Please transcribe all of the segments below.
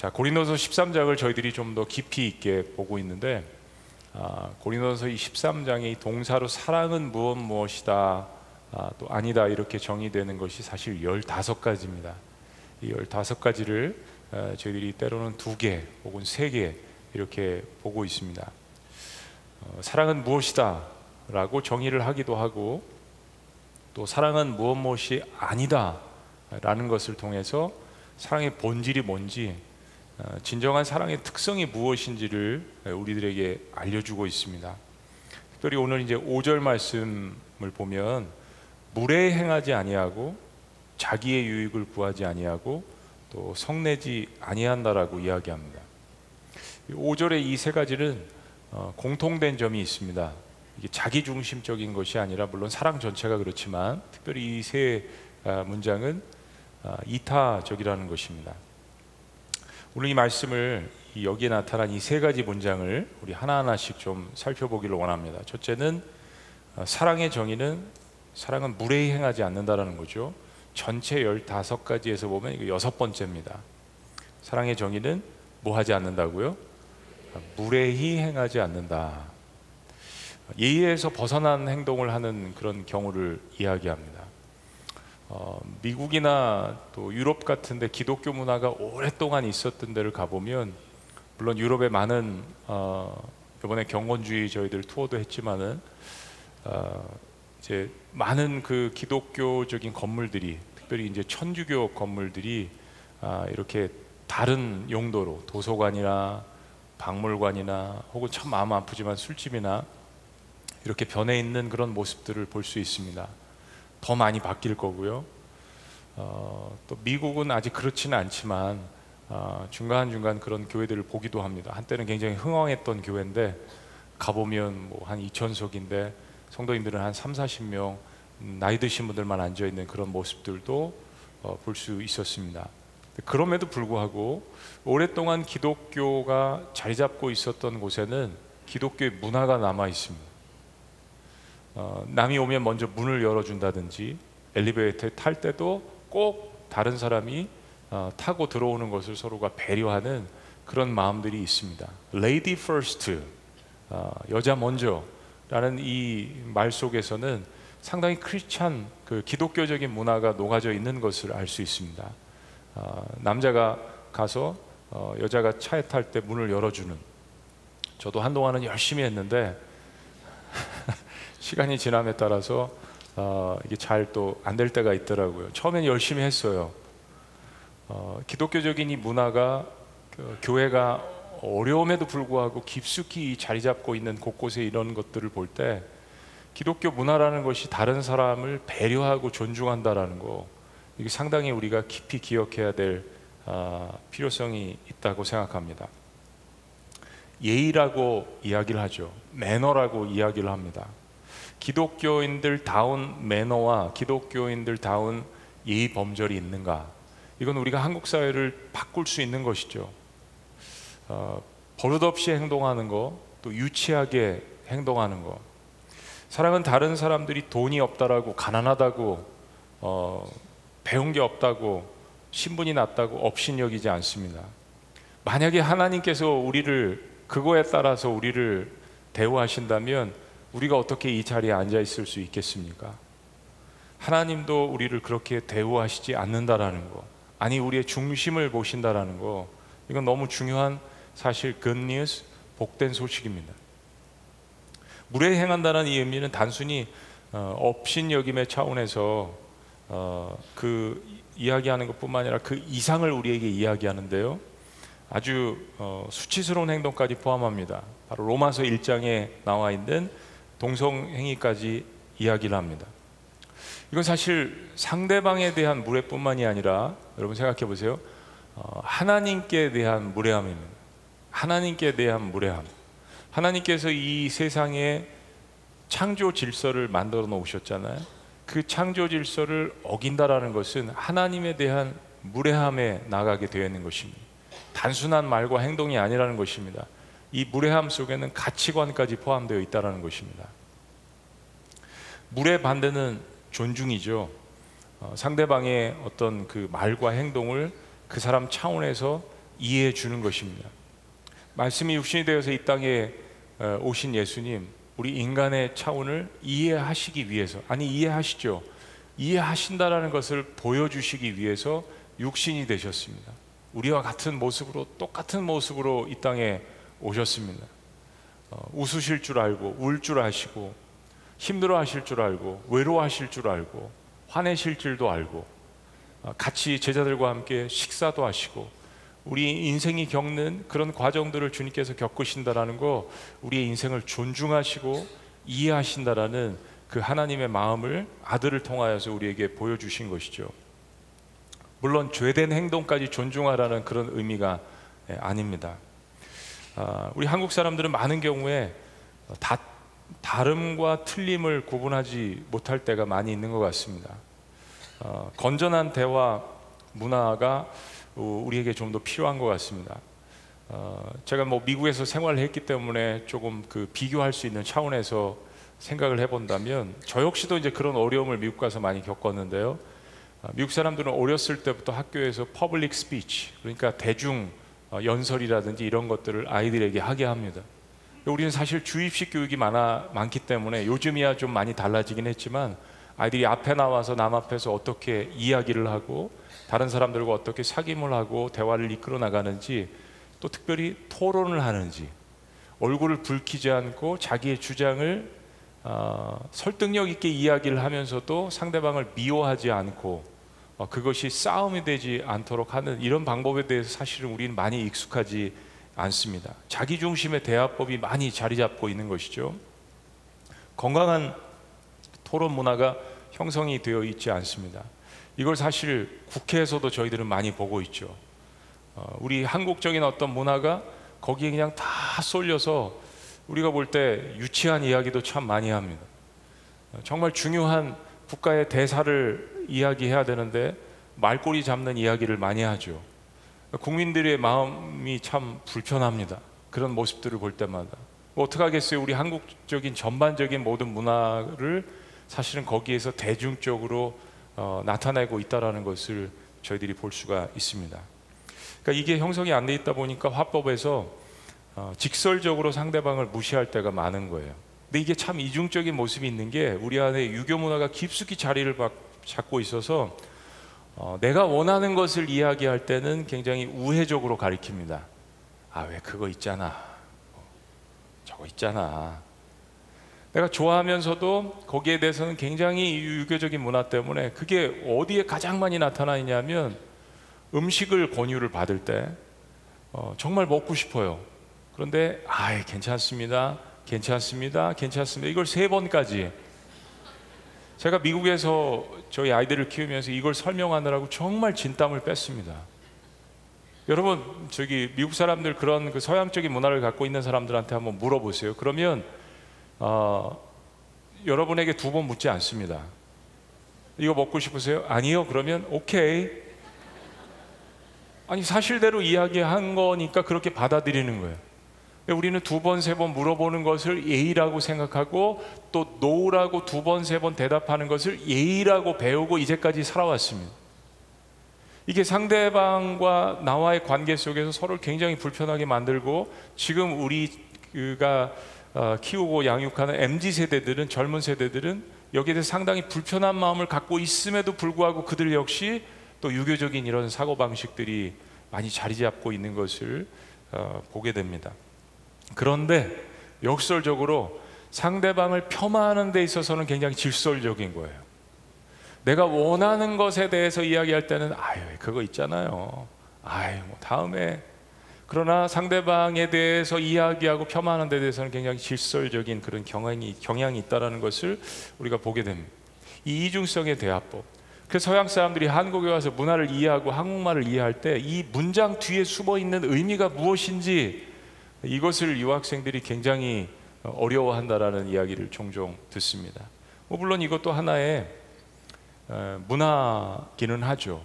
자 고린도서 13장을 저희들이 좀 더 깊이 있게 보고 있는데 아, 고린도서 이 13장의 이 동사로 사랑은 무엇 무엇이다 아, 또 아니다 이렇게 정의되는 것이 사실 15가지입니다. 이 15가지를 어, 저희들이 때로는 두 개 혹은 세 개 이렇게 보고 있습니다. 어, 사랑은 무엇이다 라고 정의를 하기도 하고 또 사랑은 무엇 무엇이 아니다 라는 것을 통해서 사랑의 본질이 뭔지 어, 진정한 사랑의 특성이 무엇인지를 우리들에게 알려주고 있습니다. 특별히 오늘 이제 5절 말씀을 보면 물에 행하지 아니하고 자기의 유익을 구하지 아니하고 또 성내지 아니한다라고 이야기합니다. 5절의 이 세 가지는 어, 공통된 점이 있습니다. 이게 자기 중심적인 것이 아니라 물론 사랑 전체가 그렇지만 특별히 이 세 문장은 아, 이타적이라는 것입니다. 오늘 이 말씀을 여기에 나타난 이 세 가지 문장을 우리 하나하나씩 좀 살펴보기를 원합니다. 첫째는 어, 사랑의 정의는 사랑은 무례히 행하지 않는다라는 거죠. 전체 15가지에서 보면 이거 여섯 번째입니다. 사랑의 정의는 뭐 하지 않는다고요? 무례히 행하지 않는다. 예의에서 벗어난 행동을 하는 그런 경우를 이야기합니다. 어, 미국이나 또 유럽 같은데 기독교 문화가 오랫동안 있었던 데를 가보면 물론 유럽에 많은 어, 이번에 경건주의 저희들 투어도 했지만은 어, 이제 많은 그 기독교적인 건물들이 특별히 이제 천주교 건물들이 아, 이렇게 다른 용도로 도서관이나 박물관이나 혹은 참 마음 아프지만 술집이나 이렇게 변해 있는 그런 모습들을 볼 수 있습니다. 더 많이 바뀔 거고요. 어, 또 미국은 아직 그렇지는 않지만 어, 중간 중간 그런 교회들을 보기도 합니다. 한때는 굉장히 흥황했던 교회인데 가보면 뭐 한 2천석인데 성도님들은 한 3, 40명 음, 나이 드신 분들만 앉아 있는 그런 모습들도 어, 볼수 있었습니다. 그럼에도 불구하고 오랫동안 기독교가 자리 잡고 있었던 곳에는 기독교의 문화가 남아 있습니다. 어, 남이 오면 먼저 문을 열어준다든지 엘리베이터에 탈 때도 꼭 다른 사람이 어, 타고 들어오는 것을 서로가 배려하는 그런 마음들이 있습니다. Lady first, 어, 여자 먼저라는 이 말 속에서는 상당히 크리스찬 그 기독교적인 문화가 녹아져 있는 것을 알 수 있습니다. 어, 남자가 가서 어, 여자가 차에 탈 때 문을 열어주는. 저도 한동안은 열심히 했는데 시간이 지남에 따라서 어, 이게 잘 또 안 될 때가 있더라고요. 처음엔 열심히 했어요. 어, 기독교적인 이 문화가 그, 교회가 어려움에도 불구하고 깊숙이 자리 잡고 있는 곳곳에 이런 것들을 볼 때 기독교 문화라는 것이 다른 사람을 배려하고 존중한다라는 거 이게 상당히 우리가 깊이 기억해야 될 아, 필요성이 있다고 생각합니다. 예의라고 이야기를 하죠. 매너라고 이야기를 합니다. 기독교인들 다운 매너와 기독교인들 다운 예의 범절이 있는가? 이건 우리가 한국 사회를 바꿀 수 있는 것이죠. 어, 버릇없이 행동하는 거, 또 유치하게 행동하는 거. 사랑은 다른 사람들이 돈이 없다라고 가난하다고 어, 배운 게 없다고 신분이 낮다고 업신여기지 않습니다. 만약에 하나님께서 우리를 그거에 따라서 우리를 대우하신다면 우리가 어떻게 이 자리에 앉아 있을 수 있겠습니까? 하나님도 우리를 그렇게 대우하시지 않는다라는 거. 아니 우리의 중심을 보신다라는 거. 이건 너무 중요한 사실 굿뉴스 복된 소식입니다. 물에 행한다는 이 의미는 단순히 어, 업신여김의 차원에서 어, 그 이야기하는 것뿐만 아니라 그 이상을 우리에게 이야기하는데요. 아주 어, 수치스러운 행동까지 포함합니다. 바로 로마서 1장에 나와 있는 동성행위까지 이야기를 합니다. 이건 사실 상대방에 대한 무례뿐만이 아니라 여러분 생각해 보세요. 어, 하나님께 대한 무례함입니다. 하나님께 대한 무례함. 하나님께서 이 세상에 창조 질서를 만들어 놓으셨잖아요. 그 창조 질서를 어긴다라는 것은 하나님에 대한 무례함에 나가게 되어 있는 것입니다. 단순한 말과 행동이 아니라는 것입니다. 이 무례함 속에는 가치관까지 포함되어 있다는 것입니다. 물의 반대는 존중이죠. 어, 상대방의 어떤 그 말과 행동을 그 사람 차원에서 이해해 주는 것입니다. 말씀이 육신이 되어서 이 땅에 어, 오신 예수님, 우리 인간의 차원을 이해하시기 위해서, 아니 이해하시죠. 이해하신다라는 것을 보여주시기 위해서 육신이 되셨습니다. 우리와 같은 모습으로 똑같은 모습으로 이 땅에 오셨습니다. 어, 웃으실 줄 알고 울 줄 아시고 힘들어 하실 줄 알고 외로워 하실 줄 알고 화내실 줄도 알고 어, 같이 제자들과 함께 식사도 하시고 우리 인생이 겪는 그런 과정들을 주님께서 겪으신다라는 거 우리의 인생을 존중하시고 이해하신다라는 그 하나님의 마음을 아들을 통하여서 우리에게 보여주신 것이죠. 물론 죄된 행동까지 존중하라는 그런 의미가 예, 아닙니다. 아, 우리 한국 사람들은 많은 경우에 다, 다름과 틀림을 구분하지 못할 때가 많이 있는 것 같습니다. 어, 건전한 대화 문화가 우리에게 좀 더 필요한 것 같습니다. 어, 제가 뭐 미국에서 생활을 했기 때문에 조금 그 비교할 수 있는 차원에서 생각을 해본다면 저 역시도 이제 그런 어려움을 미국 가서 많이 겪었는데요. 아, 미국 사람들은 어렸을 때부터 학교에서 public speech 그러니까 대중 어, 연설이라든지 이런 것들을 아이들에게 하게 합니다. 우리는 사실 주입식 교육이 많아 많기 때문에 요즘이야 좀 많이 달라지긴 했지만 아이들이 앞에 나와서 남 앞에서 어떻게 이야기를 하고 다른 사람들과 어떻게 사귐을 하고 대화를 이끌어 나가는지 또 특별히 토론을 하는지 얼굴을 붉히지 않고 자기의 주장을 어, 설득력 있게 이야기를 하면서도 상대방을 미워하지 않고 어, 그것이 싸움이 되지 않도록 하는 이런 방법에 대해서 사실은 우리는 많이 익숙하지 않습니다. 자기 중심의 대화법이 많이 자리 잡고 있는 것이죠. 건강한 토론 문화가 형성이 되어 있지 않습니다. 이걸 사실 국회에서도 저희들은 많이 보고 있죠. 어, 우리 한국적인 어떤 문화가 거기에 그냥 다 쏠려서 우리가 볼 때 유치한 이야기도 참 많이 합니다. 어, 정말 중요한 국가의 대사를 이야기해야 되는데 말꼬리 잡는 이야기를 많이 하죠. 국민들의 마음이 참 불편합니다. 그런 모습들을 볼 때마다. 뭐 어떡하겠어요. 우리 한국적인 전반적인 모든 문화를 사실은 거기에서 대중적으로 어, 나타내고 있다라는 것을 저희들이 볼 수가 있습니다. 그러니까 이게 형성이 안 돼 있다 보니까 화법에서 어, 직설적으로 상대방을 무시할 때가 많은 거예요. 근데 이게 참 이중적인 모습이 있는 게 우리 안에 유교 문화가 깊숙이 자리를 잡고 있어서 어, 내가 원하는 것을 이야기할 때는 굉장히 우회적으로 가리킵니다. 아, 왜 그거 있잖아. 어, 저거 있잖아. 내가 좋아하면서도 거기에 대해서는 굉장히 유교적인 문화 때문에 그게 어디에 가장 많이 나타나 있냐면 음식을 권유를 받을 때 어, 정말 먹고 싶어요. 그런데 아, 괜찮습니다. 괜찮습니다. 괜찮습니다. 이걸 세 번까지 제가 미국에서 저희 아이들을 키우면서 이걸 설명하느라고 정말 진땀을 뺐습니다. 여러분 저기 미국 사람들 그런 그 서양적인 문화를 갖고 있는 사람들한테 한번 물어보세요. 그러면 어, 여러분에게 두 번 묻지 않습니다. 이거 먹고 싶으세요? 아니요. 그러면 오케이. 아니 사실대로 이야기한 거니까 그렇게 받아들이는 거예요. 우리는 두 번, 세 번 물어보는 것을 예의라고 생각하고 또 노라고 두 번, 세 번 대답하는 것을 예의라고 배우고 이제까지 살아왔습니다. 이게 상대방과 나와의 관계 속에서 서로를 굉장히 불편하게 만들고 지금 우리가 어, 키우고 양육하는 MZ 세대들은 젊은 세대들은 여기에 대해서 상당히 불편한 마음을 갖고 있음에도 불구하고 그들 역시 또 유교적인 이런 사고 방식들이 많이 자리 잡고 있는 것을 어, 보게 됩니다. 그런데 역설적으로 상대방을 폄하하는 데 있어서는 굉장히 질설적인 거예요. 내가 원하는 것에 대해서 이야기할 때는 아유 그거 있잖아요. 아유 뭐 다음에 그러나 상대방에 대해서 이야기하고 폄하하는 데 대해서는 굉장히 질설적인 그런 경향이 경향이 있다라는 것을 우리가 보게 됩니다. 이 이중성의 대화법. 그 서양 사람들이 한국에 와서 문화를 이해하고 한국말을 이해할 때 이 문장 뒤에 숨어 있는 의미가 무엇인지 이것을 유학생들이 굉장히 어려워한다라는 이야기를 종종 듣습니다. 뭐 물론 이것도 하나의 어, 문화기는 하죠.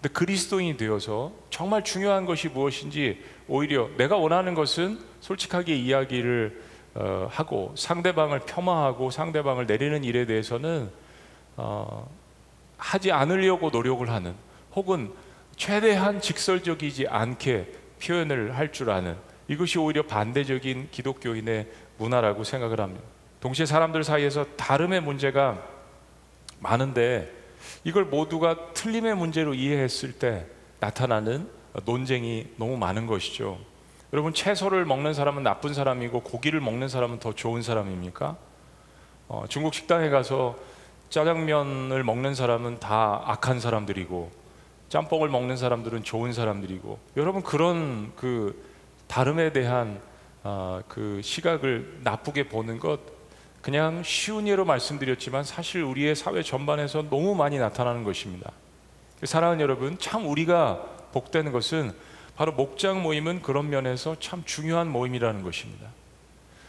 근데 그리스도인이 되어서 정말 중요한 것이 무엇인지 오히려 내가 원하는 것은 솔직하게 이야기를 어, 하고 상대방을 폄하하고 상대방을 내리는 일에 대해서는 어, 하지 않으려고 노력을 하는 혹은 최대한 직설적이지 않게 표현을 할 줄 아는 이것이 오히려 반대적인 기독교인의 문화라고 생각을 합니다. 동시에 사람들 사이에서 다름의 문제가 많은데 이걸 모두가 틀림의 문제로 이해했을 때 나타나는 논쟁이 너무 많은 것이죠. 여러분 채소를 먹는 사람은 나쁜 사람이고 고기를 먹는 사람은 더 좋은 사람입니까? 어, 중국 식당에 가서 짜장면을 먹는 사람은 다 악한 사람들이고 짬뽕을 먹는 사람들은 좋은 사람들이고 여러분 그런 그 다름에 대한 어, 그 시각을 나쁘게 보는 것 그냥 쉬운 예로 말씀드렸지만 사실 우리의 사회 전반에서 너무 많이 나타나는 것입니다. 사랑하는 여러분, 참 우리가 복되는 것은 바로 목장 모임은 그런 면에서 참 중요한 모임이라는 것입니다.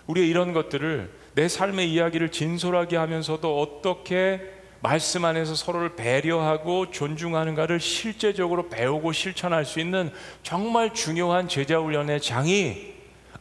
우리의 이런 것들을 내 삶의 이야기를 진솔하게 하면서도 어떻게 말씀 안에서 서로를 배려하고 존중하는가를 실제적으로 배우고 실천할 수 있는 정말 중요한 제자 훈련의 장이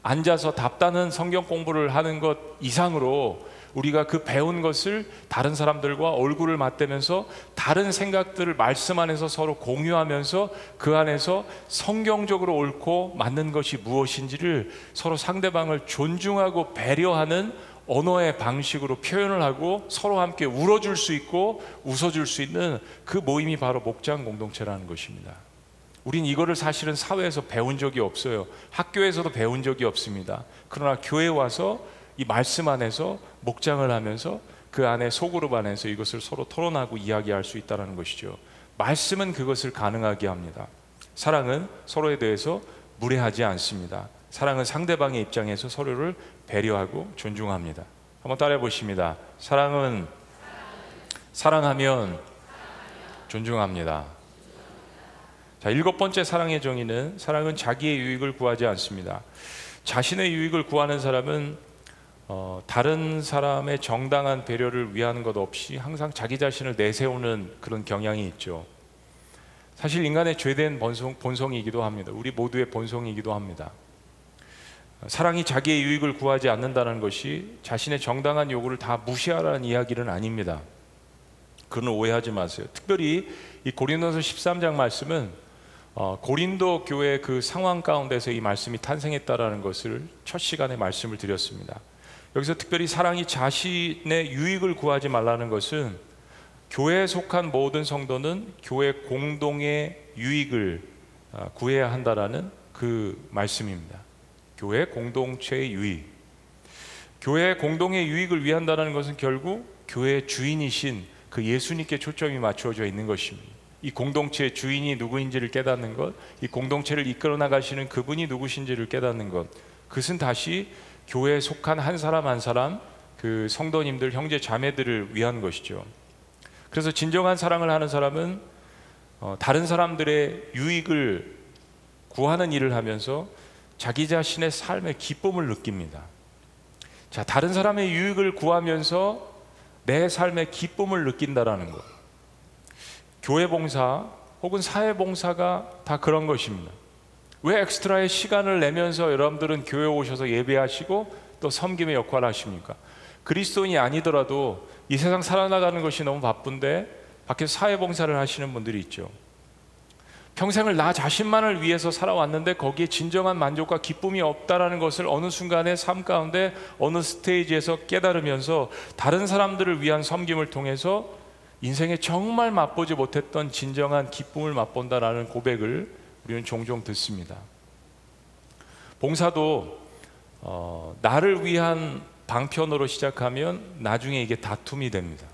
앉아서 답다는 성경 공부를 하는 것 이상으로 우리가 그 배운 것을 다른 사람들과 얼굴을 맞대면서 다른 생각들을 말씀 안에서 서로 공유하면서 그 안에서 성경적으로 옳고 맞는 것이 무엇인지를 서로 상대방을 존중하고 배려하는 언어의 방식으로 표현을 하고 서로 함께 울어줄 수 있고 웃어줄 수 있는 그 모임이 바로 목장 공동체라는 것입니다. 우린 이거를 사실은 사회에서 배운 적이 없어요. 학교에서도 배운 적이 없습니다. 그러나 교회 와서 이 말씀 안에서 목장을 하면서 그 안에 소그룹 안에서 이것을 서로 토론하고 이야기할 수 있다는 것이죠. 말씀은 그것을 가능하게 합니다. 사랑은 서로에 대해서 무례하지 않습니다. 사랑은 상대방의 입장에서 서로를 배려하고 존중합니다. 한번 따라해 보십니다. 사랑은 사랑하면 존중합니다. 자, 일곱 번째 사랑의 정의는 사랑은 자기의 유익을 구하지 않습니다. 자신의 유익을 구하는 사람은 어, 다른 사람의 정당한 배려를 위하는 것 없이 항상 자기 자신을 내세우는 그런 경향이 있죠. 사실 인간의 죄된 본성, 본성이기도 합니다. 우리 모두의 본성이기도 합니다. 사랑이 자기의 유익을 구하지 않는다는 것이 자신의 정당한 요구를 다 무시하라는 이야기는 아닙니다. 그는 오해하지 마세요. 특별히 이 고린도서 13장 말씀은 어, 고린도 교회 그 상황 가운데서 이 말씀이 탄생했다라는 것을 첫 시간에 말씀을 드렸습니다. 여기서 특별히 사랑이 자신의 유익을 구하지 말라는 것은 교회에 속한 모든 성도는 교회 공동의 유익을 어, 구해야 한다라는 그 말씀입니다. 교회 공동체의 유익. 교회 공동의 유익을 위한다는 것은 결국 교회 주인이신 그 예수님께 초점이 맞추어져 있는 것입니다. 이 공동체의 주인이 누구인지를 깨닫는 것, 이 공동체를 이끌어 나가시는 그분이 누구신지를 깨닫는 것, 그것은 다시 교회에 속한 한 사람 한 사람 그 성도님들 형제 자매들을 위한 것이죠. 그래서 진정한 사랑을 하는 사람은 어, 다른 사람들의 유익을 구하는 일을 하면서 자기 자신의 삶의 기쁨을 느낍니다. 자, 다른 사람의 유익을 구하면서 내 삶의 기쁨을 느낀다라는 것. 교회 봉사 혹은 사회 봉사가 다 그런 것입니다. 왜 엑스트라의 시간을 내면서 여러분들은 교회 오셔서 예배하시고 또 섬김의 역할을 하십니까? 그리스도인이 아니더라도 이 세상 살아나가는 것이 너무 바쁜데 밖에서 사회 봉사를 하시는 분들이 있죠. 평생을 나 자신만을 위해서 살아왔는데 거기에 진정한 만족과 기쁨이 없다라는 것을 어느 순간에 삶 가운데 어느 스테이지에서 깨달으면서 다른 사람들을 위한 섬김을 통해서 인생에 정말 맛보지 못했던 진정한 기쁨을 맛본다라는 고백을 우리는 종종 듣습니다. 봉사도 어, 나를 위한 방편으로 시작하면 나중에 이게 다툼이 됩니다.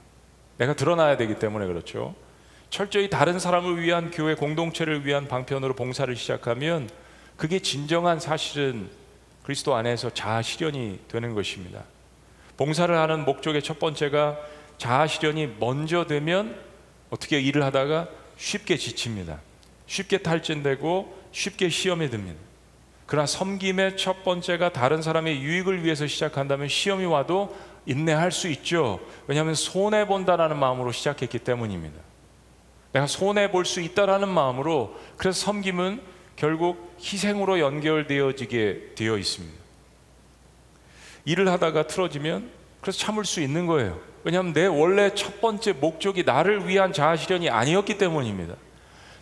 내가 드러나야 되기 때문에 그렇죠. 철저히 다른 사람을 위한 교회 공동체를 위한 방편으로 봉사를 시작하면 그게 진정한 사실은 그리스도 안에서 자아 실현이 되는 것입니다. 봉사를 하는 목적의 첫 번째가 자아 실현이 먼저 되면 어떻게 일을 하다가 쉽게 지칩니다. 쉽게 탈진되고 쉽게 시험에 듭니다. 그러나 섬김의 첫 번째가 다른 사람의 유익을 위해서 시작한다면 시험이 와도 인내할 수 있죠. 왜냐하면 손해 본다라는 마음으로 시작했기 때문입니다. 내가 손해 볼 수 있다라는 마음으로 그래서 섬김은 결국 희생으로 연결되어지게 되어 있습니다. 일을 하다가 틀어지면 그래서 참을 수 있는 거예요. 왜냐하면 내 원래 첫 번째 목적이 나를 위한 자아 실현이 아니었기 때문입니다.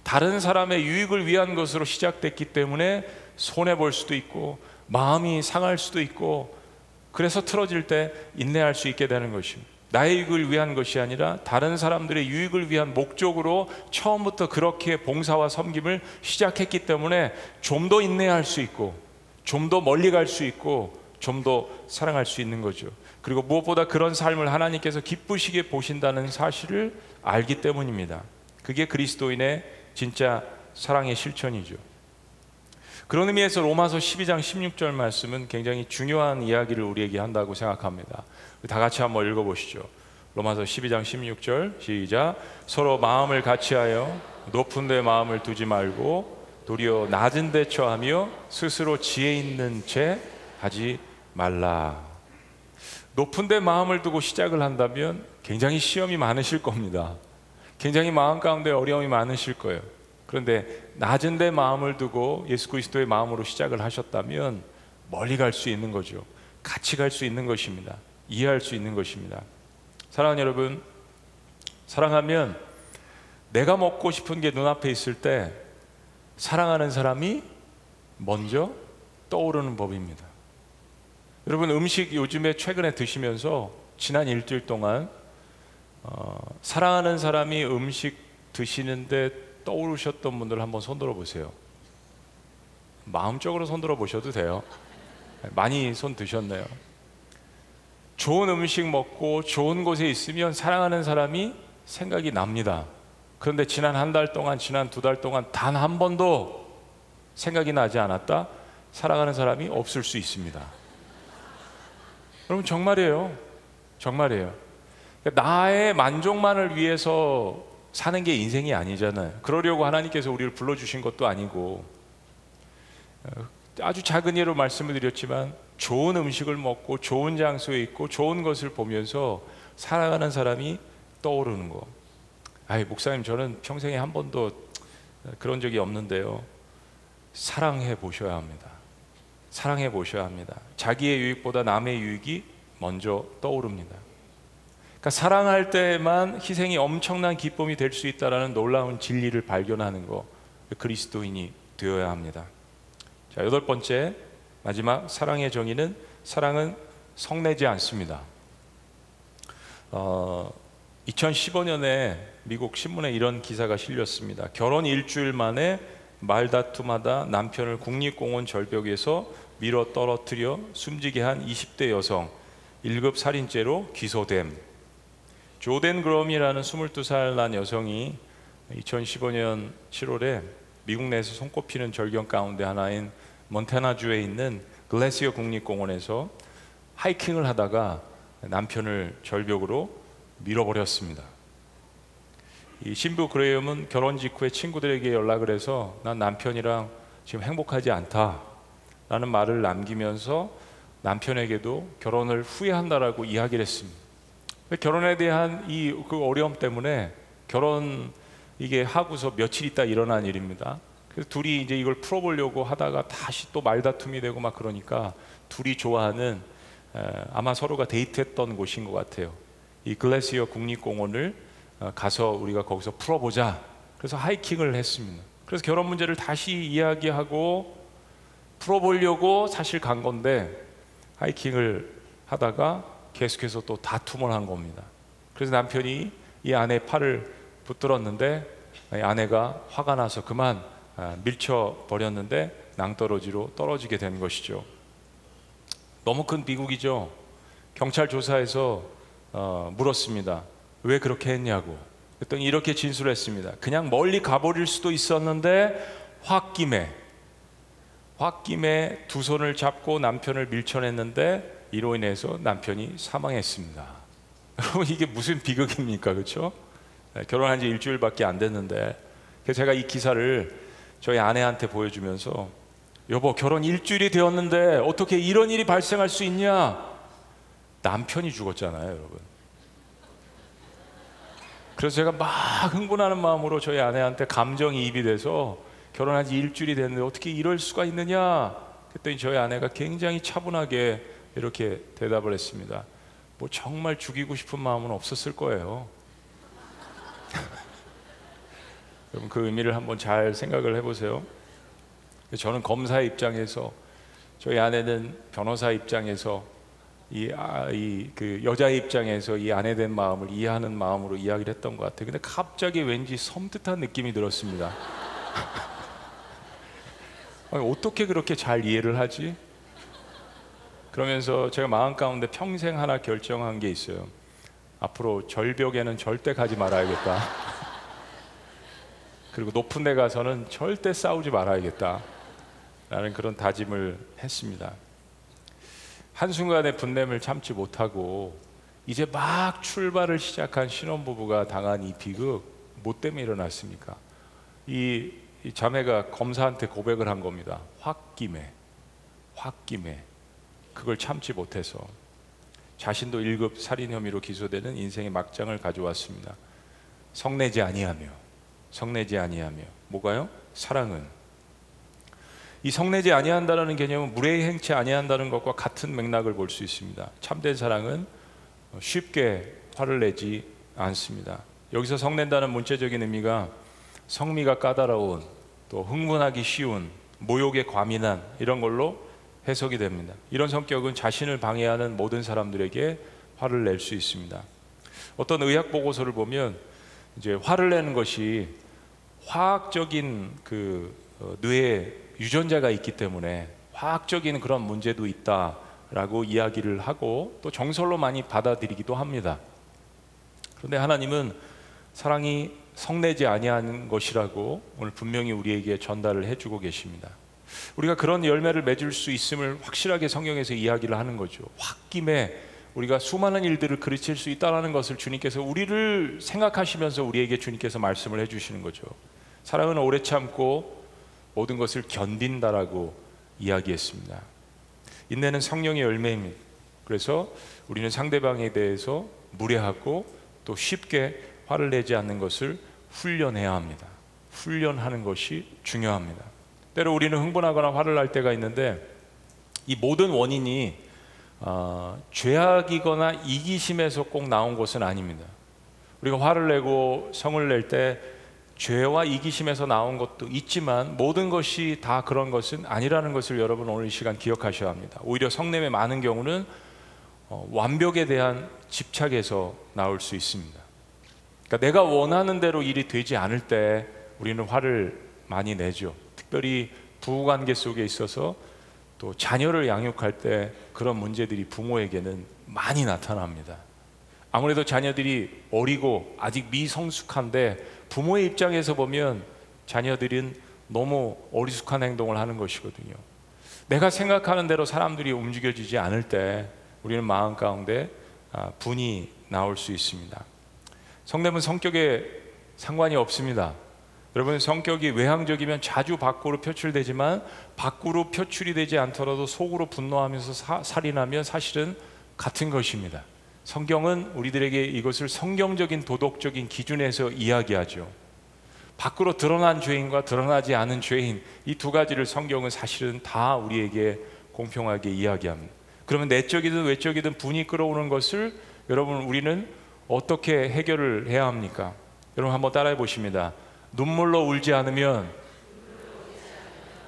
다른 사람의 유익을 위한 것으로 시작됐기 때문에 손해 볼 수도 있고 마음이 상할 수도 있고 그래서 틀어질 때 인내할 수 있게 되는 것입니다. 나의 유익을 위한 것이 아니라 다른 사람들의 유익을 위한 목적으로 처음부터 그렇게 봉사와 섬김을 시작했기 때문에 좀 더 인내할 수 있고 좀 더 멀리 갈 수 있고 좀 더 사랑할 수 있는 거죠. 그리고 무엇보다 그런 삶을 하나님께서 기쁘시게 보신다는 사실을 알기 때문입니다. 그게 그리스도인의 진짜 사랑의 실천이죠. 그런 의미에서 로마서 12장 16절 말씀은 굉장히 중요한 이야기를 우리에게 한다고 생각합니다. 다 같이 한번 읽어보시죠. 로마서 12장 16절 시작. 서로 마음을 같이하여 높은 데 마음을 두지 말고 도리어 낮은 데 처하며 스스로 지혜 있는 채 하지 말라. 높은 데 마음을 두고 시작을 한다면 굉장히 시험이 많으실 겁니다. 굉장히 마음 가운데 어려움이 많으실 거예요. 그런데 낮은 데 마음을 두고 예수 그리스도의 마음으로 시작을 하셨다면 멀리 갈 수 있는 거죠. 같이 갈 수 있는 것입니다. 이해할 수 있는 것입니다. 사랑하는 여러분, 사랑하면 내가 먹고 싶은 게 눈앞에 있을 때 사랑하는 사람이 먼저 떠오르는 법입니다. 여러분 음식 요즘에 최근에 드시면서 지난 일주일 동안 어, 사랑하는 사람이 음식 드시는데 떠오르셨던 분들 한번 손들어 보세요. 마음적으로 손들어 보셔도 돼요. 많이 손 드셨네요. 좋은 음식 먹고 좋은 곳에 있으면 사랑하는 사람이 생각이 납니다. 그런데 지난 한 달 동안, 지난 두 달 동안 단 한 번도 생각이 나지 않았다? 사랑하는 사람이 없을 수 있습니다. 여러분, 정말이에요. 정말이에요. 나의 만족만을 위해서 사는 게 인생이 아니잖아요. 그러려고 하나님께서 우리를 불러주신 것도 아니고 어, 아주 작은 예로 말씀을 드렸지만 좋은 음식을 먹고 좋은 장소에 있고 좋은 것을 보면서 살아가는 사람이 떠오르는 거. 아이 목사님 저는 평생에 한 번도 그런 적이 없는데요. 사랑해 보셔야 합니다. 사랑해 보셔야 합니다. 자기의 유익보다 남의 유익이 먼저 떠오릅니다. 그러니까 사랑할 때만 희생이 엄청난 기쁨이 될 수 있다라는 놀라운 진리를 발견하는 거 그리스도인이 되어야 합니다. 자 여덟 번째 마지막 사랑의 정의는 사랑은 성내지 않습니다. 어, 2015년에 미국 신문에 이런 기사가 실렸습니다. 결혼 일주일 만에 말다툼하다 남편을 국립공원 절벽에서 밀어 떨어뜨려 숨지게 한 20대 여성 1급 살인죄로 기소됨. 조덴 그럼이라는 22살 난 여성이 2015년 7월에 미국 내에서 손꼽히는 절경 가운데 하나인 몬테나주에 있는 글래시어 국립공원에서 하이킹을 하다가 남편을 절벽으로 밀어버렸습니다. 이 신부 그레이엄은 결혼 직후에 친구들에게 연락을 해서 난 남편이랑 지금 행복하지 않다라는 말을 남기면서 남편에게도 결혼을 후회한다라고 이야기를 했습니다. 결혼에 대한 이 그 어려움 때문에 결혼 이게 하고서 며칠 있다 일어난 일입니다. 그래서 둘이 이제 이걸 풀어보려고 하다가 다시 또 말다툼이 되고 막 그러니까 둘이 좋아하는 아마 서로가 데이트했던 곳인 것 같아요. 이 글래시어 국립공원을 어, 가서 우리가 거기서 풀어보자. 그래서 하이킹을 했습니다. 그래서 결혼 문제를 다시 이야기하고 풀어보려고 사실 간 건데 하이킹을 하다가 계속해서 또 다툼을 한 겁니다. 그래서 남편이 이 아내 팔을 붙들었는데 아내가 화가 나서 그만 아, 밀쳐 버렸는데 낭떠러지로 떨어지게 된 것이죠. 너무 큰 비극이죠. 경찰 조사에서 어, 물었습니다. 왜 그렇게 했냐고. 그랬더니 이렇게 진술했습니다. 그냥 멀리 가버릴 수도 있었는데 홧김에 홧김에 두 손을 잡고 남편을 밀쳐냈는데 이로 인해서 남편이 사망했습니다. 여러분 이게 무슨 비극입니까, 그렇죠? 결혼한 지 일주일밖에 안 됐는데 제가 이 기사를 저희 아내한테 보여주면서 여보 결혼 일주일이 되었는데 어떻게 이런 일이 발생할 수 있냐? 남편이 죽었잖아요, 여러분. 그래서 제가 막 흥분하는 마음으로 저희 아내한테 감정이입이 돼서 결혼한 지 일주일이 됐는데 어떻게 이럴 수가 있느냐? 그랬더니 저희 아내가 굉장히 차분하게 이렇게 대답을 했습니다. 뭐 정말 죽이고 싶은 마음은 없었을 거예요. 여러분 그 의미를 한번 잘 생각을 해보세요. 저는 검사의 입장에서 저희 아내는 변호사 입장에서 이, 아, 이 그 여자의 입장에서 이 아내 된 마음을 이해하는 마음으로 이야기를 했던 것 같아요. 근데 갑자기 왠지 섬뜩한 느낌이 들었습니다. 아니, 어떻게 그렇게 잘 이해를 하지? 그러면서 제가 마음 가운데 평생 하나 결정한 게 있어요. 앞으로 절벽에는 절대 가지 말아야겠다. 그리고 높은 데 가서는 절대 싸우지 말아야겠다. 라는 그런 다짐을 했습니다. 한순간의 분냄을 참지 못하고 이제 막 출발을 시작한 신혼부부가 당한 이 비극 뭐 때문에 일어났습니까? 이, 이 자매가 검사한테 고백을 한 겁니다. 홧김에 홧김에 그걸 참지 못해서 자신도 1급 살인 혐의로 기소되는 인생의 막장을 가져왔습니다. 성내지 아니하며 성내지 아니하며 뭐가요? 사랑은 이 성내지 아니한다라는 개념은 무례히 행치 아니한다는 것과 같은 맥락을 볼 수 있습니다. 참된 사랑은 쉽게 화를 내지 않습니다. 여기서 성낸다는 문체적인 의미가 성미가 까다로운 또 흥분하기 쉬운 모욕에 과민한 이런 걸로 해석이 됩니다. 이런 성격은 자신을 방해하는 모든 사람들에게 화를 낼 수 있습니다. 어떤 의학 보고서를 보면 이제 화를 내는 것이 화학적인 그 어, 뇌에 유전자가 있기 때문에 화학적인 그런 문제도 있다라고 이야기를 하고 또 정설로 많이 받아들이기도 합니다. 그런데 하나님은 사랑이 성내지 아니하는 것이라고 오늘 분명히 우리에게 전달을 해주고 계십니다. 우리가 그런 열매를 맺을 수 있음을 확실하게 성경에서 이야기를 하는 거죠. 홧김에 우리가 수많은 일들을 그르칠 수 있다라는 것을 주님께서 우리를 생각하시면서 우리에게 주님께서 말씀을 해주시는 거죠. 사랑은 오래 참고 모든 것을 견딘다라고 이야기했습니다. 인내는 성령의 열매입니다. 그래서 우리는 상대방에 대해서 무례하고 또 쉽게 화를 내지 않는 것을 훈련해야 합니다. 훈련하는 것이 중요합니다. 때로 우리는 흥분하거나 화를 날 때가 있는데 이 모든 원인이 어, 죄악이거나 이기심에서 꼭 나온 것은 아닙니다. 우리가 화를 내고 성을 낼 때 죄와 이기심에서 나온 것도 있지만 모든 것이 다 그런 것은 아니라는 것을 여러분 오늘 이 시간 기억하셔야 합니다. 오히려 성냄의 많은 경우는 어, 완벽에 대한 집착에서 나올 수 있습니다. 그러니까 내가 원하는 대로 일이 되지 않을 때 우리는 화를 많이 내죠. 특별히 부부관계 속에 있어서 또 자녀를 양육할 때 그런 문제들이 부모에게는 많이 나타납니다. 아무래도 자녀들이 어리고 아직 미성숙한데 부모의 입장에서 보면 자녀들은 너무 어리숙한 행동을 하는 것이거든요. 내가 생각하는 대로 사람들이 움직여지지 않을 때 우리는 마음 가운데 아, 분이 나올 수 있습니다. 성냄은 성격에 상관이 없습니다. 여러분 성격이 외향적이면 자주 밖으로 표출되지만 밖으로 표출이 되지 않더라도 속으로 분노하면서 사, 살인하면 사실은 같은 것입니다. 성경은 우리들에게 이것을 성경적인 도덕적인 기준에서 이야기하죠. 밖으로 드러난 죄인과 드러나지 않은 죄인 이 두 가지를 성경은 사실은 다 우리에게 공평하게 이야기합니다. 그러면 내적이든 외적이든 분이 끌어오는 것을 여러분 우리는 어떻게 해결을 해야 합니까? 여러분 한번 따라해 보십니다. 눈물로 울지 않으면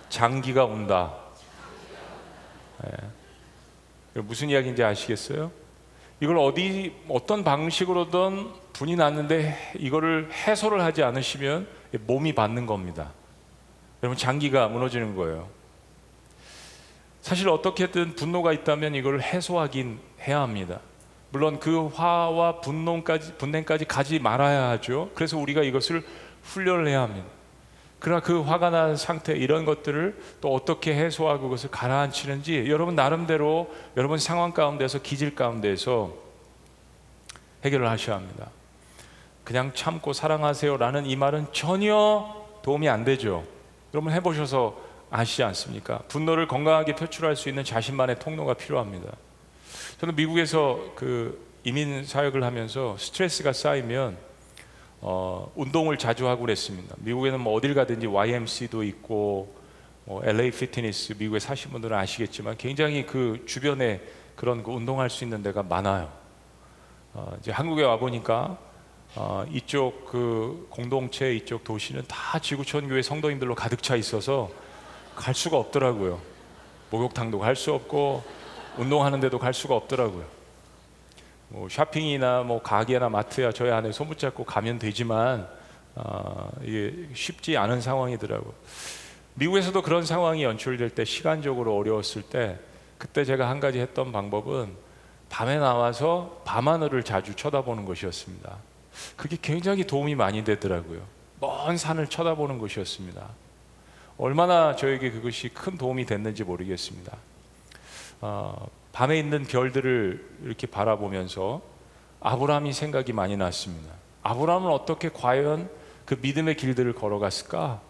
장기가 온다. 네. 무슨 이야기인지 아시겠어요? 이걸 어디 어떤 방식으로든 분이 났는데 이거를 해소를 하지 않으시면 몸이 받는 겁니다. 여러분 장기가 무너지는 거예요. 사실 어떻게든 분노가 있다면 이걸 해소하긴 해야 합니다. 물론 그 화와 분노까지 분냄까지 가지 말아야 하죠. 그래서 우리가 이것을 훈련을 해야 합니다. 그러나 그 화가 난 상태 이런 것들을 또 어떻게 해소하고 그것을 가라앉히는지 여러분 나름대로 여러분 상황 가운데서 기질 가운데서 해결을 하셔야 합니다. 그냥 참고 사랑하세요라는 이 말은 전혀 도움이 안 되죠. 여러분 해보셔서 아시지 않습니까? 분노를 건강하게 표출할 수 있는 자신만의 통로가 필요합니다. 저는 미국에서 그 이민 사역을 하면서 스트레스가 쌓이면 어, 운동을 자주 하고 그랬습니다. 미국에는 뭐 어딜 가든지 YMC도 있고 뭐 LA 피트니스 미국에 사신 분들은 아시겠지만 굉장히 그 주변에 그런 그 운동할 수 있는 데가 많아요. 어, 이제 한국에 와 보니까 어, 이쪽 그 공동체 이쪽 도시는 다 지구촌 교회 성도님들로 가득 차 있어서 갈 수가 없더라고요. 목욕탕도 갈 수 없고 운동하는 데도 갈 수가 없더라고요. 뭐 쇼핑이나 뭐 가게나 마트야 저희 안에 손 붙잡고 가면 되지만 어, 이게 쉽지 않은 상황이더라고요. 미국에서도 그런 상황이 연출될 때 시간적으로 어려웠을 때 그때 제가 한 가지 했던 방법은 밤에 나와서 밤하늘을 자주 쳐다보는 것이었습니다. 그게 굉장히 도움이 많이 되더라고요. 먼 산을 쳐다보는 것이었습니다. 얼마나 저에게 그것이 큰 도움이 됐는지 모르겠습니다. 어, 밤에 있는 별들을 이렇게 바라보면서 아브라함이 생각이 많이 났습니다. 아브라함은 어떻게 과연 그 믿음의 길들을 걸어갔을까?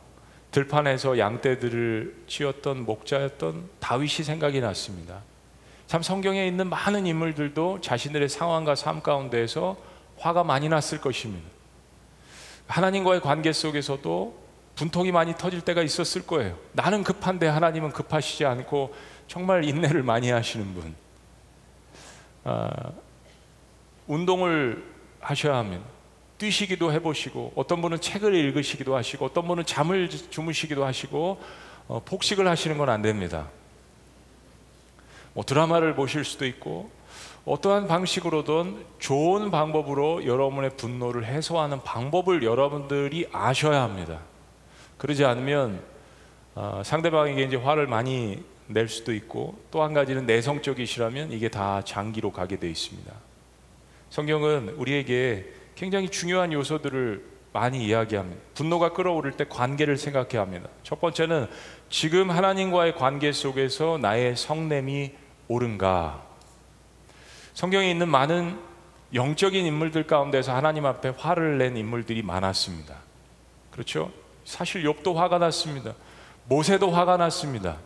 들판에서 양떼들을 치었던 목자였던 다윗이 생각이 났습니다. 참 성경에 있는 많은 인물들도 자신들의 상황과 삶 가운데에서 화가 많이 났을 것입니다. 하나님과의 관계 속에서도 분통이 많이 터질 때가 있었을 거예요. 나는 급한데 하나님은 급하시지 않고 정말 인내를 많이 하시는 분. 아, 운동을 하셔야 합니다. 뛰시기도 해보시고 어떤 분은 책을 읽으시기도 하시고 어떤 분은 잠을 주무시기도 하시고 어, 폭식을 하시는 건 안 됩니다. 뭐 드라마를 보실 수도 있고 어떠한 방식으로든 좋은 방법으로 여러분의 분노를 해소하는 방법을 여러분들이 아셔야 합니다. 그러지 않으면 어, 상대방에게 이제 화를 많이 낼 수도 있고 또 한 가지는 내성적이시라면 이게 다 장기로 가게 돼 있습니다. 성경은 우리에게 굉장히 중요한 요소들을 많이 이야기합니다. 분노가 끓어오를 때 관계를 생각해야 합니다. 첫 번째는 지금 하나님과의 관계 속에서 나의 성냄이 옳은가? 성경에 있는 많은 영적인 인물들 가운데서 하나님 앞에 화를 낸 인물들이 많았습니다. 그렇죠? 사실 욥도 화가 났습니다. 모세도 화가 났습니다.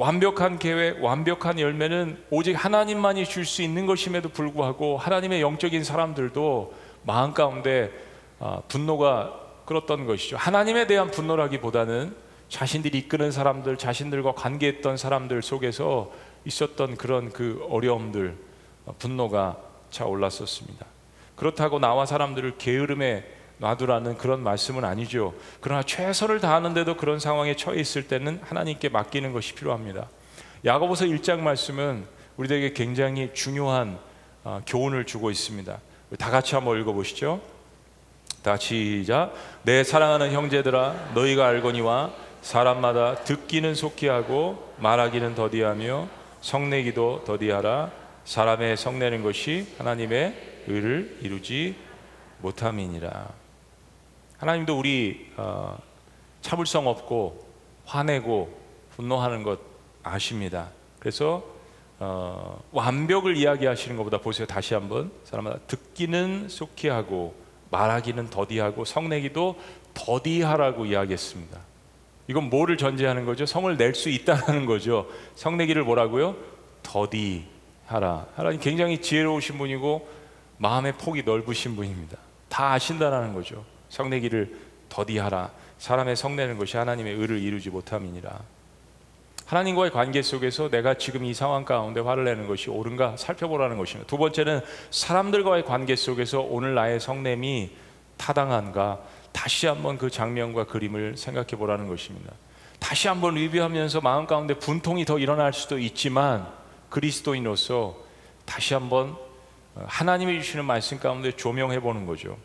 어, 완벽한 계획, 완벽한 열매는 오직 하나님만이 줄 수 있는 것임에도 불구하고 하나님의 영적인 사람들도 마음 가운데 어, 분노가 끌었던 것이죠. 하나님에 대한 분노라기보다는 자신들이 이끄는 사람들, 자신들과 관계했던 사람들 속에서 있었던 그런 그 어려움들, 어, 분노가 차올랐었습니다. 그렇다고 나와 사람들을 게으름에 놔두라는 그런 말씀은 아니죠. 그러나 최선을 다하는데도 그런 상황에 처해 있을 때는 하나님께 맡기는 것이 필요합니다. 야고보서 1장 말씀은 우리에게 굉장히 중요한 어, 교훈을 주고 있습니다. 다 같이 한번 읽어보시죠. 다 시작. 내 사랑하는 형제들아, 너희가 알거니와 사람마다 듣기는 속히 하고 말하기는 더디하며 성내기도 더디하라. 사람의 성내는 것이 하나님의 의를 이루지 못함이니라. 하나님도 우리 어, 참을성 없고 화내고 분노하는 것 아십니다. 그래서 어, 완벽을 이야기하시는 것보다 보세요. 다시 한번 사람마다 듣기는 속히 하고 말하기는 더디하고 성내기도 더디하라고 이야기했습니다. 이건 뭐를 전제하는 거죠? 성을 낼 수 있다는 거죠. 성내기를 뭐라고요? 더디하라. 하나님 굉장히 지혜로우신 분이고 마음의 폭이 넓으신 분입니다. 다 아신다라는 거죠. 성내기를 더디하라. 사람의 성내는 것이 하나님의 의를 이루지 못함이니라. 하나님과의 관계 속에서 내가 지금 이 상황 가운데 화를 내는 것이 옳은가 살펴보라는 것입니다. 두 번째는 사람들과의 관계 속에서 오늘 나의 성냄이 타당한가 다시 한번 그 장면과 그림을 생각해 보라는 것입니다. 다시 한번 리뷰하면서 마음 가운데 분통이 더 일어날 수도 있지만 그리스도인으로서 다시 한번 하나님이 주시는 말씀 가운데 조명해 보는 거죠.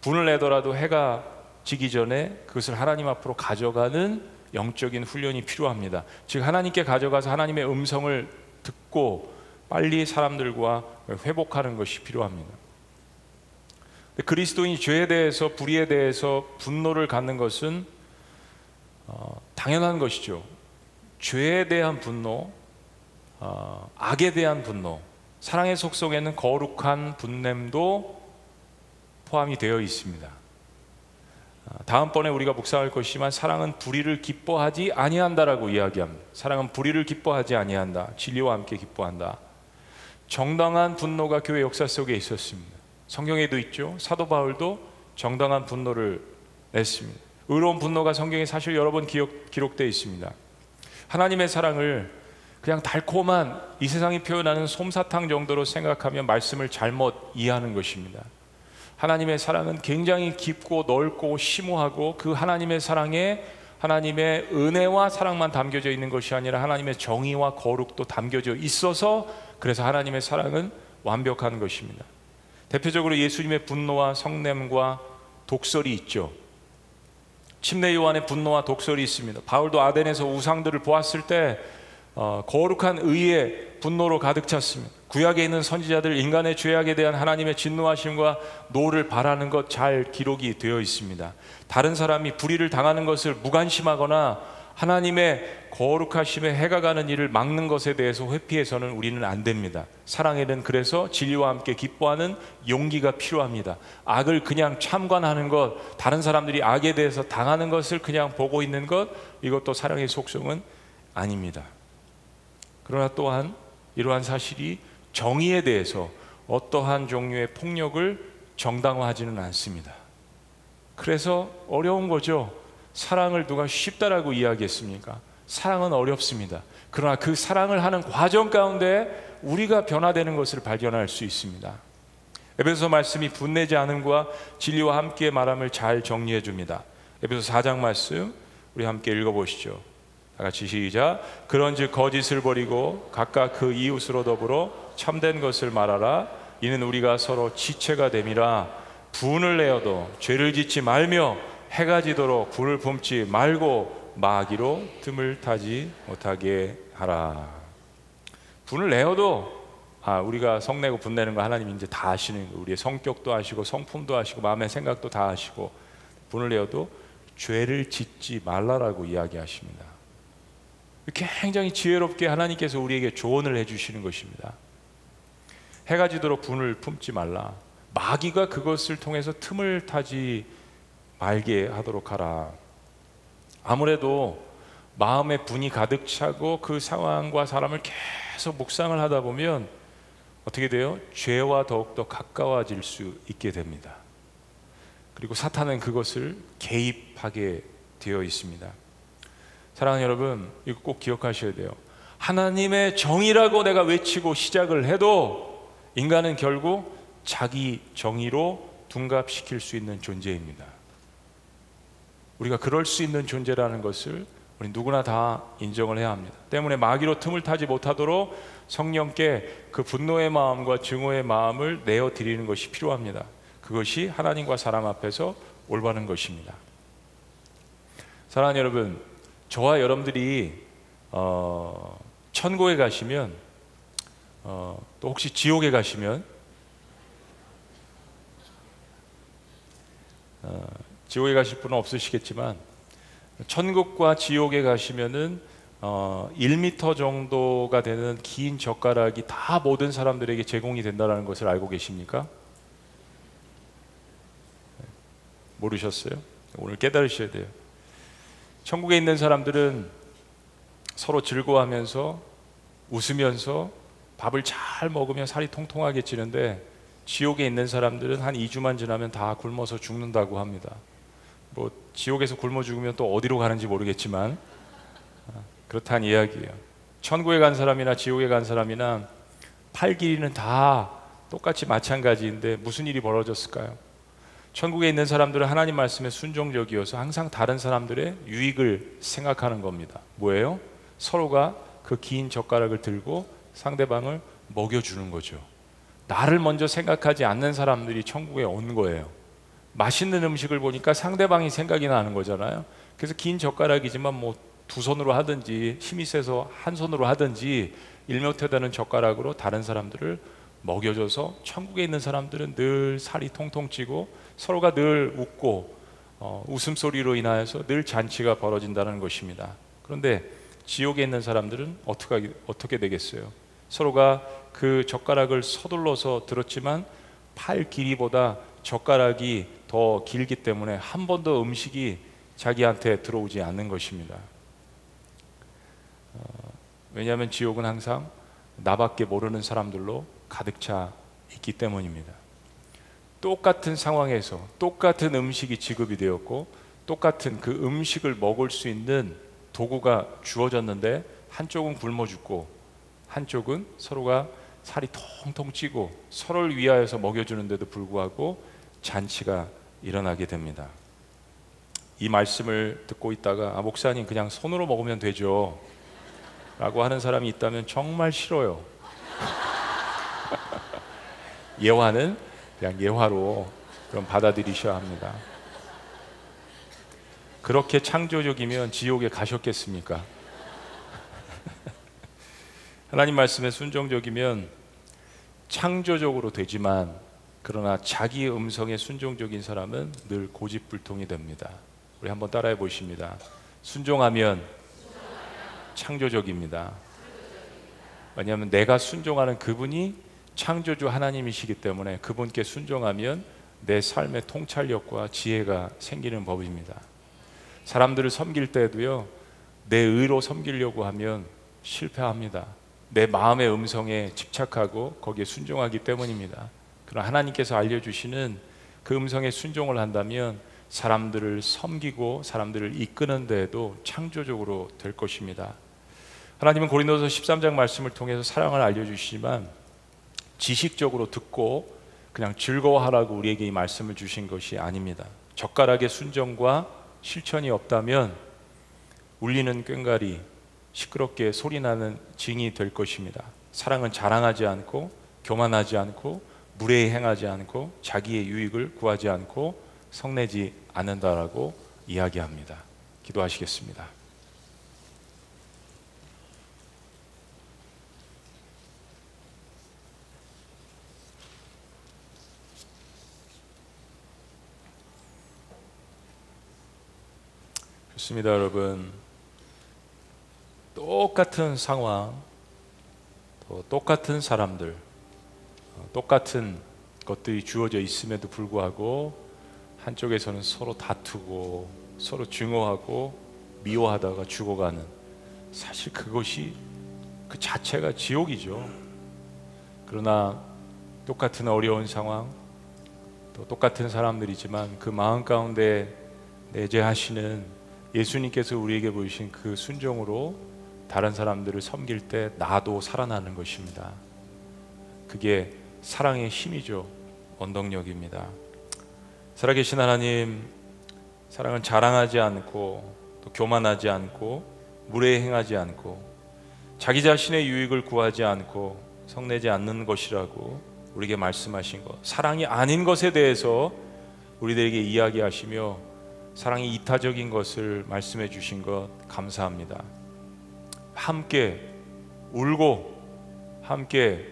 분을 내더라도 해가 지기 전에 그것을 하나님 앞으로 가져가는 영적인 훈련이 필요합니다. 즉 하나님께 가져가서 하나님의 음성을 듣고 빨리 사람들과 회복하는 것이 필요합니다. 그리스도인이 죄에 대해서 불의에 대해서 분노를 갖는 것은 어, 당연한 것이죠. 죄에 대한 분노, 어, 악에 대한 분노, 사랑의 속성에는 거룩한 분냄도 포함이 되어 있습니다. 어, 다음번에 우리가 묵상할 것이지만 사랑은 불의를 기뻐하지 아니한다라고 이야기합니다. 사랑은 불의를 기뻐하지 아니한다. 진리와 함께 기뻐한다. 정당한 분노가 교회 역사 속에 있었습니다. 성경에도 있죠. 사도 바울도 정당한 분노를 냈습니다. 의로운 분노가 성경에 사실 여러 번 기록, 기록되어 있습니다. 하나님의 사랑을 그냥 달콤한 이 세상이 표현하는 솜사탕 정도로 생각하면 말씀을 잘못 이해하는 것입니다. 하나님의 사랑은 굉장히 깊고 넓고 심오하고 그 하나님의 사랑에 하나님의 은혜와 사랑만 담겨져 있는 것이 아니라 하나님의 정의와 거룩도 담겨져 있어서 그래서 하나님의 사랑은 완벽한 것입니다. 대표적으로 예수님의 분노와 성냄과 독설이 있죠. 침례 요한의 분노와 독설이 있습니다. 바울도 아덴에서 우상들을 보았을 때 어, 거룩한 의의 분노로 가득 찼습니다. 구약에 있는 선지자들 인간의 죄악에 대한 하나님의 진노하심과 노를 발하는 것 잘 기록이 되어 있습니다. 다른 사람이 불의를 당하는 것을 무관심하거나 하나님의 거룩하심에 해가 가는 일을 막는 것에 대해서 회피해서는 우리는 안 됩니다. 사랑에는 그래서 진리와 함께 기뻐하는 용기가 필요합니다. 악을 그냥 참관하는 것, 다른 사람들이 악에 대해서 당하는 것을 그냥 보고 있는 것, 이것도 사랑의 속성은 아닙니다. 그러나 또한 이러한 사실이 정의에 대해서 어떠한 종류의 폭력을 정당화하지는 않습니다. 그래서 어려운 거죠. 사랑을 누가 쉽다라고 이야기했습니까? 사랑은 어렵습니다. 그러나 그 사랑을 하는 과정 가운데 우리가 변화되는 것을 발견할 수 있습니다. 에베소 말씀이 분내지 않음과 진리와 함께 말함을 잘 정리해 줍니다. 에베소 4장 말씀 우리 함께 읽어 보시죠. 다 같이 시작. 그런즉 거짓을 버리고 각각 그 이웃으로 더불어 참된 것을 말하라. 이는 우리가 서로 지체가 됨이라. 분을 내어도 죄를 짓지 말며 해가 지도록 불을 뿜지 말고 마귀로 틈을 타지 못하게 하라. 분을 내어도 아 우리가 성내고 분내는 거 하나님 이제 다 아시는 거 우리의 성격도 아시고 성품도 아시고 마음의 생각도 다 아시고 분을 내어도 죄를 짓지 말라라고 이야기하십니다. 굉장히 지혜롭게 하나님께서 우리에게 조언을 해주시는 것입니다. 해가 지도록 분을 품지 말라. 마귀가 그것을 통해서 틈을 타지 말게 하도록 하라. 아무래도 마음에 분이 가득 차고 그 상황과 사람을 계속 묵상을 하다 보면 어떻게 돼요? 죄와 더욱더 가까워질 수 있게 됩니다. 그리고 사탄은 그것을 개입하게 되어 있습니다. 사랑하는 여러분, 이거 꼭 기억하셔야 돼요. 하나님의 정의라고 내가 외치고 시작을 해도 인간은 결국 자기 정의로 둔갑시킬 수 있는 존재입니다. 우리가 그럴 수 있는 존재라는 것을 우리 누구나 다 인정을 해야 합니다. 때문에 마귀로 틈을 타지 못하도록 성령께 그 분노의 마음과 증오의 마음을 내어 드리는 것이 필요합니다. 그것이 하나님과 사람 앞에서 올바른 것입니다. 사랑하는 여러분, 저와 여러분들이 어, 천국에 가시면 어, 또 혹시 지옥에 가시면 어, 지옥에 가실 분은 없으시겠지만 천국과 지옥에 가시면은 어, 1미터 정도가 되는 긴 젓가락이 다 모든 사람들에게 제공이 된다는 것을 알고 계십니까? 네. 모르셨어요? 오늘 깨달으셔야 돼요. 천국에 있는 사람들은 서로 즐거워하면서 웃으면서 밥을 잘 먹으면 살이 통통하게 찌는데 지옥에 있는 사람들은 한 2주만 지나면 다 굶어서 죽는다고 합니다. 뭐 지옥에서 굶어 죽으면 또 어디로 가는지 모르겠지만 아, 그렇다는 이야기예요. 천국에 간 사람이나 지옥에 간 사람이나 팔 길이는 다 똑같이 마찬가지인데 무슨 일이 벌어졌을까요? 천국에 있는 사람들은 하나님 말씀에 순종적이어서 항상 다른 사람들의 유익을 생각하는 겁니다. 뭐예요? 서로가 그 긴 젓가락을 들고 상대방을 먹여주는 거죠. 나를 먼저 생각하지 않는 사람들이 천국에 온 거예요. 맛있는 음식을 보니까 상대방이 생각이 나는 거잖아요. 그래서 긴 젓가락이지만 뭐 두 손으로 하든지 힘이 세서 한 손으로 하든지 일묘태다는 젓가락으로 다른 사람들을 먹여줘서 천국에 있는 사람들은 늘 살이 통통 찌고 서로가 늘 웃고 어, 웃음소리로 인하여서 늘 잔치가 벌어진다는 것입니다. 그런데 지옥에 있는 사람들은 어떻게, 어떻게 되겠어요? 서로가 그 젓가락을 서둘러서 들었지만 팔 길이보다 젓가락이 더 길기 때문에 한 번도 음식이 자기한테 들어오지 않는 것입니다. 어, 왜냐하면 지옥은 항상 나밖에 모르는 사람들로 가득 차 있기 때문입니다. 똑같은 상황에서 똑같은 음식이 지급이 되었고 똑같은 그 음식을 먹을 수 있는 도구가 주어졌는데 한쪽은 굶어 죽고 한쪽은 서로가 살이 통통 찌고 서로를 위하여서 먹여주는데도 불구하고 잔치가 일어나게 됩니다. 이 말씀을 듣고 있다가 아, 목사님 그냥 손으로 먹으면 되죠. 라고 하는 사람이 있다면 정말 싫어요. 예화는 그냥 예화로 그럼 받아들이셔야 합니다. 그렇게 창조적이면 지옥에 가셨겠습니까? 하나님 말씀에 순종적이면 창조적으로 되지만 그러나 자기 음성에 순종적인 사람은 늘 고집불통이 됩니다. 우리 한번 따라해 보십니다. 순종하면 창조적입니다. 왜냐하면 내가 순종하는 그분이 창조주 하나님이시기 때문에 그분께 순종하면 내 삶의 통찰력과 지혜가 생기는 법입니다. 사람들을 섬길 때도요, 내 의로 섬기려고 하면 실패합니다. 내 마음의 음성에 집착하고 거기에 순종하기 때문입니다. 그러나 하나님께서 알려주시는 그 음성에 순종을 한다면 사람들을 섬기고 사람들을 이끄는 데에도 창조적으로 될 것입니다. 하나님은 고린도서 13장 말씀을 통해서 사랑을 알려주시지만 지식적으로 듣고 그냥 즐거워하라고 우리에게 이 말씀을 주신 것이 아닙니다. 젓가락의 순종과 실천이 없다면 울리는 꽹가리 시끄럽게 소리나는 징이 될 것입니다. 사랑은 자랑하지 않고 교만하지 않고 무례히 행하지 않고 자기의 유익을 구하지 않고 성내지 않는다라고 이야기합니다. 기도하시겠습니다. 좋습니다, 여러분. 똑같은 상황, 또 똑같은 사람들, 어, 똑같은 것들이 주어져 있음에도 불구하고 한쪽에서는 서로 다투고 서로 증오하고 미워하다가 죽어가는 사실 그것이 그 자체가 지옥이죠. 그러나 똑같은 어려운 상황, 또 똑같은 사람들이지만 그 마음 가운데 내재하시는 예수님께서 우리에게 보이신 그 순종으로 다른 사람들을 섬길 때 나도 살아나는 것입니다. 그게 사랑의 힘이죠. 원동력입니다. 살아계신 하나님, 사랑은 자랑하지 않고 또 교만하지 않고 무례 행하지 않고 자기 자신의 유익을 구하지 않고 성내지 않는 것이라고 우리에게 말씀하신 것. 사랑이 아닌 것에 대해서 우리들에게 이야기하시며 사랑이 이타적인 것을 말씀해 주신 것 감사합니다. 함께 울고 함께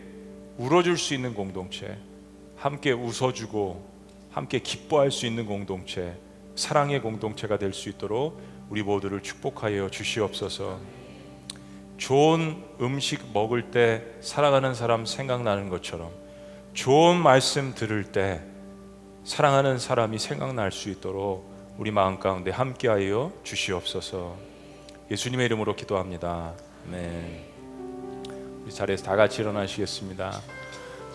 울어줄 수 있는 공동체, 함께 웃어주고 함께 기뻐할 수 있는 공동체, 사랑의 공동체가 될 수 있도록 우리 모두를 축복하여 주시옵소서. 좋은 음식 먹을 때 사랑하는 사람 생각나는 것처럼 좋은 말씀 들을 때 사랑하는 사람이 생각날 수 있도록 우리 마음 가운데 함께하여 주시옵소서. 예수님의 이름으로 기도합니다. 네. 우리 자리에서 다 같이 일어나시겠습니다.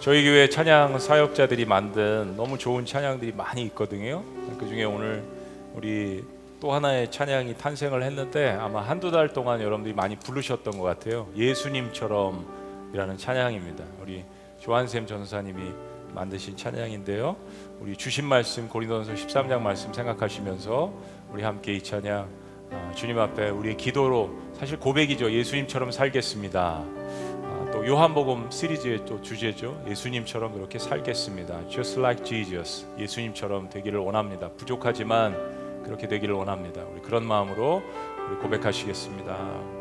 저희 교회 찬양 사역자들이 만든 너무 좋은 찬양들이 많이 있거든요. 그 중에 오늘 우리 또 하나의 찬양이 탄생을 했는데 아마 한두 달 동안 여러분들이 많이 부르셨던 것 같아요. 예수님처럼이라는 찬양입니다. 우리 조한샘 전사님이 만드신 찬양인데요. 우리 주신 말씀 고린도전서 13장 말씀 생각하시면서 우리 함께 이 찬양 아, 주님 앞에 우리의 기도로 사실 고백이죠. 예수님처럼 살겠습니다. 또 요한복음 시리즈의 또 주제죠. 예수님처럼 그렇게 살겠습니다. Just like Jesus. 예수님처럼 되기를 원합니다. 부족하지만 그렇게 되기를 원합니다. 우리 그런 마음으로 우리 고백하시겠습니다.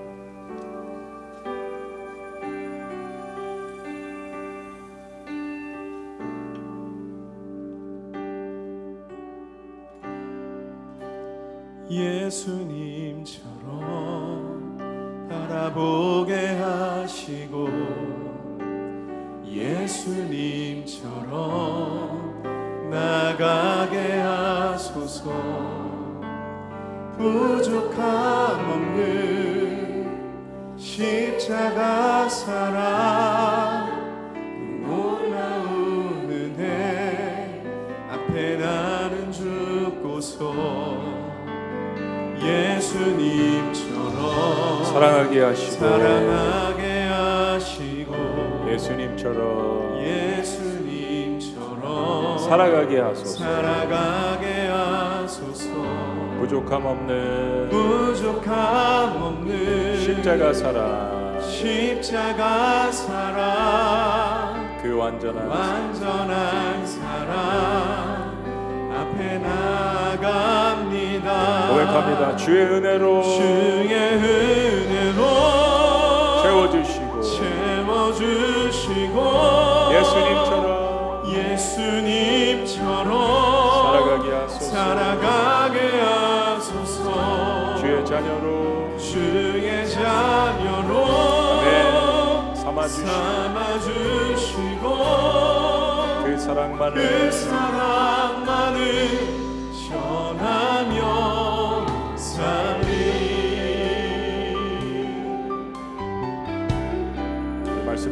예수님처럼 바라보게 하시고 예수님처럼 나가게 하소서. 부족함 없는 십자가 사랑 예수님처럼 사랑하게 하시고 사랑하게 하시고 예수님처럼 예수님처럼 살아가게 하소서. 살아가게 하소서. 부족함 없는 부족함 없는 십자가 사랑. 십자가 사랑. 그 완전한 완전한 사랑. 앞에 나갑니다 고백합니다. 주의 은혜로 주의 은혜로 채워주시고 채워주시고 예수님처럼 예수님처럼 살아가게 하소서. 살아가게 하소서. 주의 자녀로 주의 자녀로 아멘. 삼아주시고 삼아주시고 그그 사랑만을 사랑만을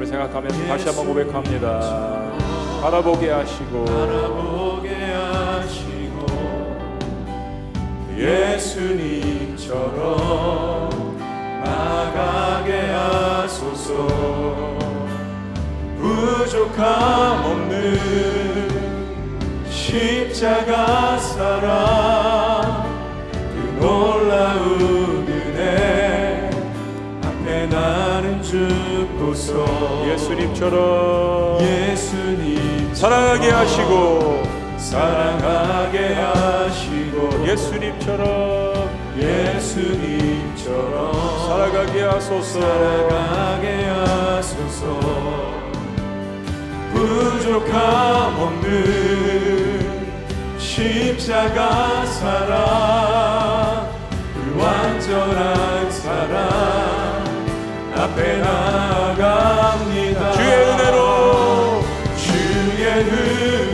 생각하면서 다시 한번 고백합니다. 바라보게 하시고 바라보게 하시고 예수님처럼 나가게 하소서. 부족함 없는 십자가 사랑 그 놀라운 죽고서. 예수님처럼 예수님. 사랑하게 하시고 사랑하게 하시고 예수님처럼 예수님처럼 살아가게 하소서. 살아가게 하소서. 부족함 없는 십자가 사랑 그 완전한 사랑 앞에 나갑니다. 주의 은혜로. 주의 은혜로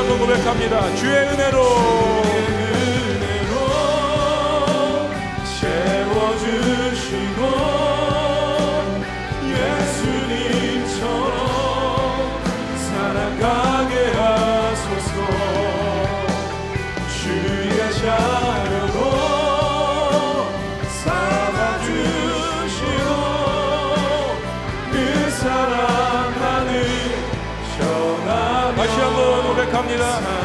한번 고백합니다. 주의 은혜로 고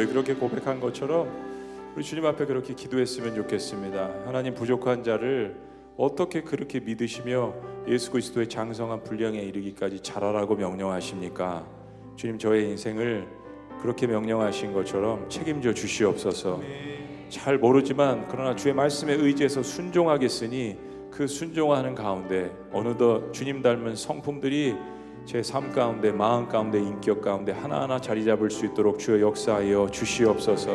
우리 그렇게 고백한 것처럼 우리 주님 앞에 그렇게 기도했으면 좋겠습니다. 하나님 부족한 자를 어떻게 그렇게 믿으시며 예수 그리스도의 장성한 분량에 이르기까지 잘하라고 명령하십니까? 주님 저의 인생을 그렇게 명령하신 것처럼 책임져 주시옵소서. 잘 모르지만 그러나 주의 말씀에 의지해서 순종하겠으니 그 순종하는 가운데 어느덧 주님 닮은 성품들이 제 삶 가운데 마음 가운데 인격 가운데 하나하나 자리 잡을 수 있도록 주여 역사하여 주시옵소서.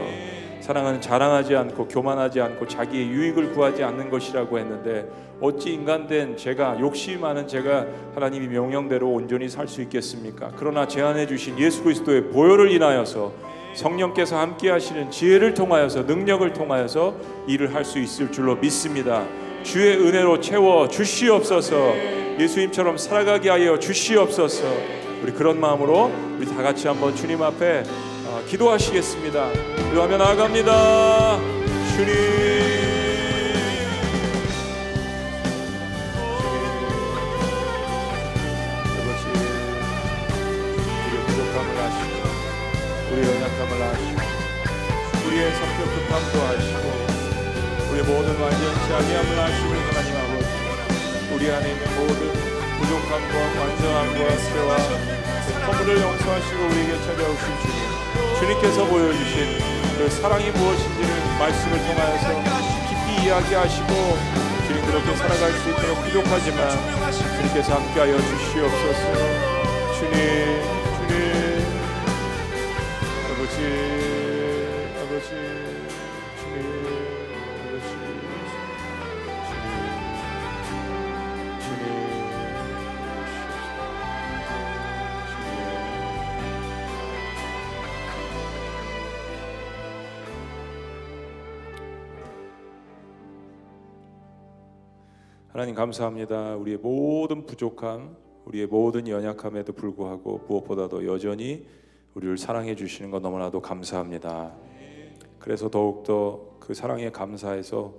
사랑은 자랑하지 않고 교만하지 않고 자기의 유익을 구하지 않는 것이라고 했는데 어찌 인간된 제가 욕심이 많은 제가 하나님이 명령대로 온전히 살 수 있겠습니까? 그러나 제안해 주신 예수 그리스도의 보혈을 인하여서 성령께서 함께 하시는 지혜를 통하여서 능력을 통하여서 일을 할 수 있을 줄로 믿습니다. 주의 은혜로 채워 주시옵소서. 예수님처럼 살아가게 하여 주시옵소서. 우리 그런 마음으로 우리 다 같이 한번 주님 앞에 어, 기도하시겠습니다. 기도하며 나아갑니다. 주님. 우리의 성격 급함도 아시고 모든 완전치 아니함을 아시는 하나님 아버지 우리 안에 있는 모든 부족함과 완전함과 죄와 허물을 용서하시고 우리에게 찾아오신 주님 주님께서 보여주신 그 사랑이 무엇인지를 말씀을 통하여서 깊이 이야기하시고 주님 그렇게 살아갈 수 있도록 부족하지만 주님께서 함께하여 주시옵소서. 주님 주님. 아버지 아버지 주님 하나님 감사합니다. 우리의 모든 부족함, 우리의 모든 연약함에도 불구하고 무엇보다도 여전히 우리를 사랑해 주시는 것 너무나도 감사합니다. 그래서 더욱더 그 사랑에 감사해서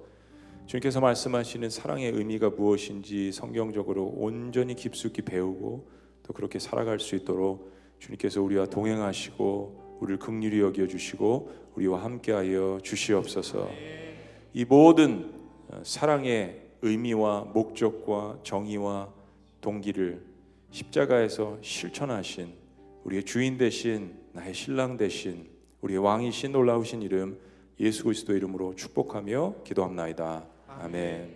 주님께서 말씀하시는 사랑의 의미가 무엇인지 성경적으로 온전히 깊숙이 배우고 또 그렇게 살아갈 수 있도록 주님께서 우리와 동행하시고 우리를 긍휼히 여겨 주시고 우리와 함께하여 주시옵소서. 이 모든 어, 사랑의 의미와 목적과 정의와 동기를 십자가에서 실천하신 우리의 주인 대신 나의 신랑 대신 우리의 왕이신 놀라우신 이름 예수 그리스도 이름으로 축복하며 기도합나이다. 아멘.